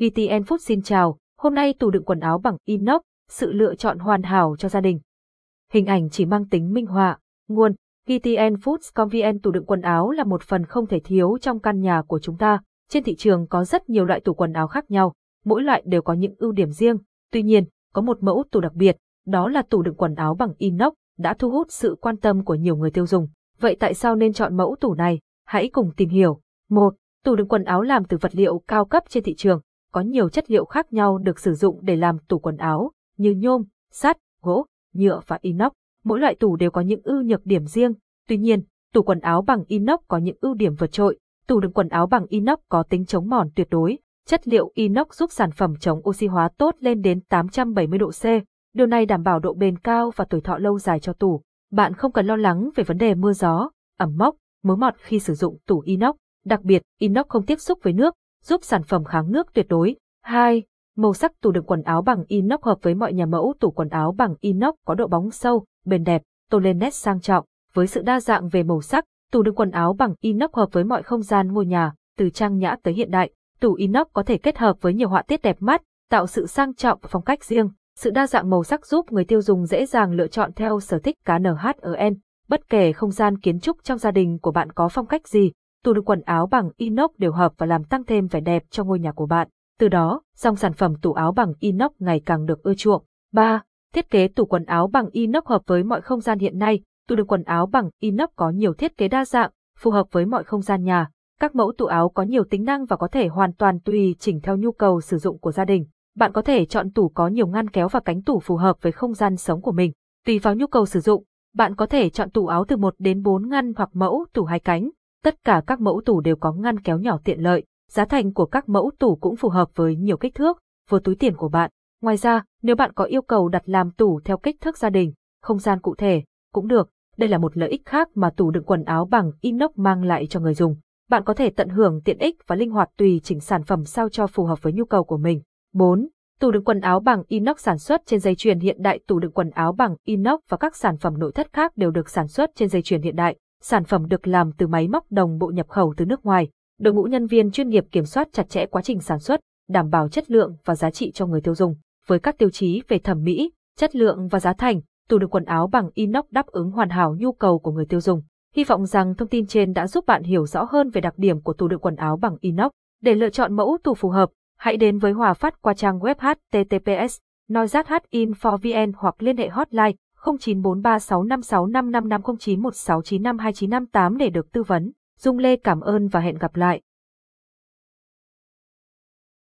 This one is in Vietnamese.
VTN Food xin chào, hôm nay tủ đựng quần áo bằng inox, sự lựa chọn hoàn hảo cho gia đình. Hình ảnh chỉ mang tính minh họa, nguồn, VTN Foods.vn tủ đựng quần áo là một phần không thể thiếu trong căn nhà của chúng ta. Trên thị trường có rất nhiều loại tủ quần áo khác nhau, mỗi loại đều có những ưu điểm riêng. Tuy nhiên, có một mẫu tủ đặc biệt, đó là tủ đựng quần áo bằng inox, đã thu hút sự quan tâm của nhiều người tiêu dùng. Vậy tại sao nên chọn mẫu tủ này? Hãy cùng tìm hiểu. 1. Tủ đựng quần áo làm từ vật liệu cao cấp trên thị trường, có nhiều chất liệu khác nhau được sử dụng để làm tủ quần áo, như nhôm, sắt, gỗ, nhựa và inox. Mỗi loại tủ đều có những ưu nhược điểm riêng. Tuy nhiên, tủ quần áo bằng inox có những ưu điểm vượt trội. Tủ đựng quần áo bằng inox có tính chống mòn tuyệt đối. Chất liệu inox giúp sản phẩm chống oxy hóa tốt lên đến 870 độ C. Điều này đảm bảo độ bền cao và tuổi thọ lâu dài cho tủ. Bạn không cần lo lắng về vấn đề mưa gió, ẩm mốc, mối mọt khi sử dụng tủ inox. Đặc biệt, inox không tiếp xúc với nước, giúp sản phẩm kháng nước tuyệt đối. 2. Màu sắc tủ đựng quần áo bằng inox hợp với mọi nhà mẫu tủ quần áo bằng inox có độ bóng sâu, bền đẹp, tôn lên nét sang trọng. Với sự đa dạng về màu sắc, tủ đựng quần áo bằng inox hợp với mọi không gian ngôi nhà, từ trang nhã tới hiện đại. Tủ inox có thể kết hợp với nhiều họa tiết đẹp mắt, tạo sự sang trọng và phong cách riêng. Sự đa dạng màu sắc giúp người tiêu dùng dễ dàng lựa chọn theo sở thích cá NHN. Bất kể không gian kiến trúc trong gia đình của bạn có phong cách gì, tủ đựng quần áo bằng inox đều hợp và làm tăng thêm vẻ đẹp cho ngôi nhà của bạn. Từ đó, dòng sản phẩm tủ áo bằng inox ngày càng được ưa chuộng. 3. Thiết kế tủ quần áo bằng inox hợp với mọi không gian hiện nay. Tủ đựng quần áo bằng inox có nhiều thiết kế đa dạng, phù hợp với mọi không gian nhà. Các mẫu tủ áo có nhiều tính năng và có thể hoàn toàn tùy chỉnh theo nhu cầu sử dụng của gia đình. Bạn có thể chọn tủ có nhiều ngăn kéo và cánh tủ phù hợp với không gian sống của mình. Tùy vào nhu cầu sử dụng, bạn có thể chọn tủ áo từ 1 đến 4 ngăn hoặc mẫu tủ hai cánh. Tất cả các mẫu tủ đều có ngăn kéo nhỏ tiện lợi. Giá thành của các mẫu tủ cũng phù hợp với nhiều kích thước, vừa túi tiền của bạn. Ngoài ra, nếu bạn có yêu cầu đặt làm tủ theo kích thước gia đình, không gian cụ thể, cũng được. Đây là một lợi ích khác mà tủ đựng quần áo bằng inox mang lại cho người dùng. Bạn có thể tận hưởng tiện ích và linh hoạt tùy chỉnh sản phẩm sao cho phù hợp với nhu cầu của mình. 4. Tủ đựng quần áo bằng inox sản xuất trên dây chuyền hiện đại Tủ đựng quần áo bằng inox và các sản phẩm nội thất khác đều được sản xuất trên dây chuyền hiện đại. Sản phẩm được làm từ máy móc đồng bộ nhập khẩu từ nước ngoài. Đội ngũ nhân viên chuyên nghiệp kiểm soát chặt chẽ quá trình sản xuất, đảm bảo chất lượng và giá trị cho người tiêu dùng. Với các tiêu chí về thẩm mỹ, chất lượng và giá thành, tủ đựng quần áo bằng inox đáp ứng hoàn hảo nhu cầu của người tiêu dùng. Hy vọng rằng thông tin trên đã giúp bạn hiểu rõ hơn về đặc điểm của tủ đựng quần áo bằng inox. Để lựa chọn mẫu tủ phù hợp, hãy đến với Hòa Phát qua trang web https noizatinfo.vn hoặc liên hệ hotline 09436565550916952958 để được tư vấn. Dung Lê cảm ơn và hẹn gặp lại.